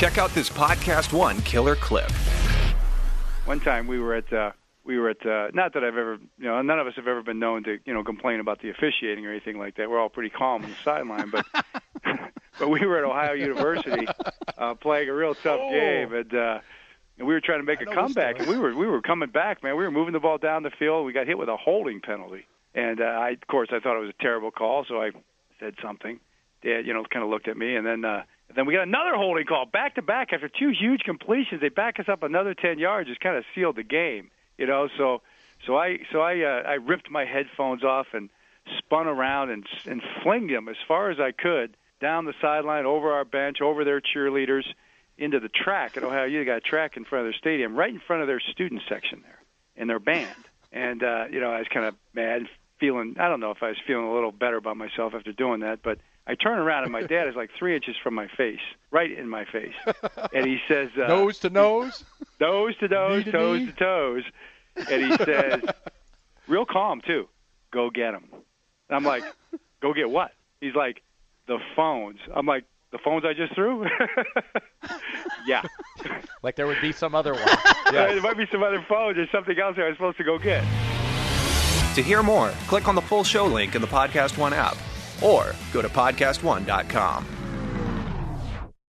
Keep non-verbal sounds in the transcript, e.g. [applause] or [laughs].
Check out this Podcast One killer clip. One time we were at uh, we were at uh, not that I've ever you know none of us have ever been known to you know complain about the officiating or anything like that. We're all pretty calm on the sideline, but [laughs] but we were at Ohio University uh, playing a real tough Oh. game and. Uh, and we were trying to make I a comeback, and we were we were coming back, man. We were moving the ball down the field. We got hit with a holding penalty, and uh, I, of course, I thought it was a terrible call, so I said something. Dad, you know, kind of looked at me, and then uh, and then we got another holding call back to back after two huge completions. They back us up another ten yards, just kind of sealed the game, you know. So so I so I uh, I ripped my headphones off and spun around and and flinged them as far as I could down the sideline, over our bench, over their cheerleaders, into the track at Ohio U. They got a track in front of their stadium, right in front of their student section there, in their band. And uh, you know, I was kind of mad, feeling. I don't know if I was feeling a little better about myself after doing that, but I turn around and my dad is like three inches from my face, right in my face, and he says, uh, Nose to nose. nose to nose, Knee to toes knee. to toes, and he says, real calm too, go get them. And I'm like, go get what? He's like, the phones. I'm like, the phones I just threw? [laughs] yeah. Like there would be some other one. [laughs] There might be some other phones or something else I was supposed to go get. To hear more, click on the full show link in the Podcast One app or go to podcastone.com.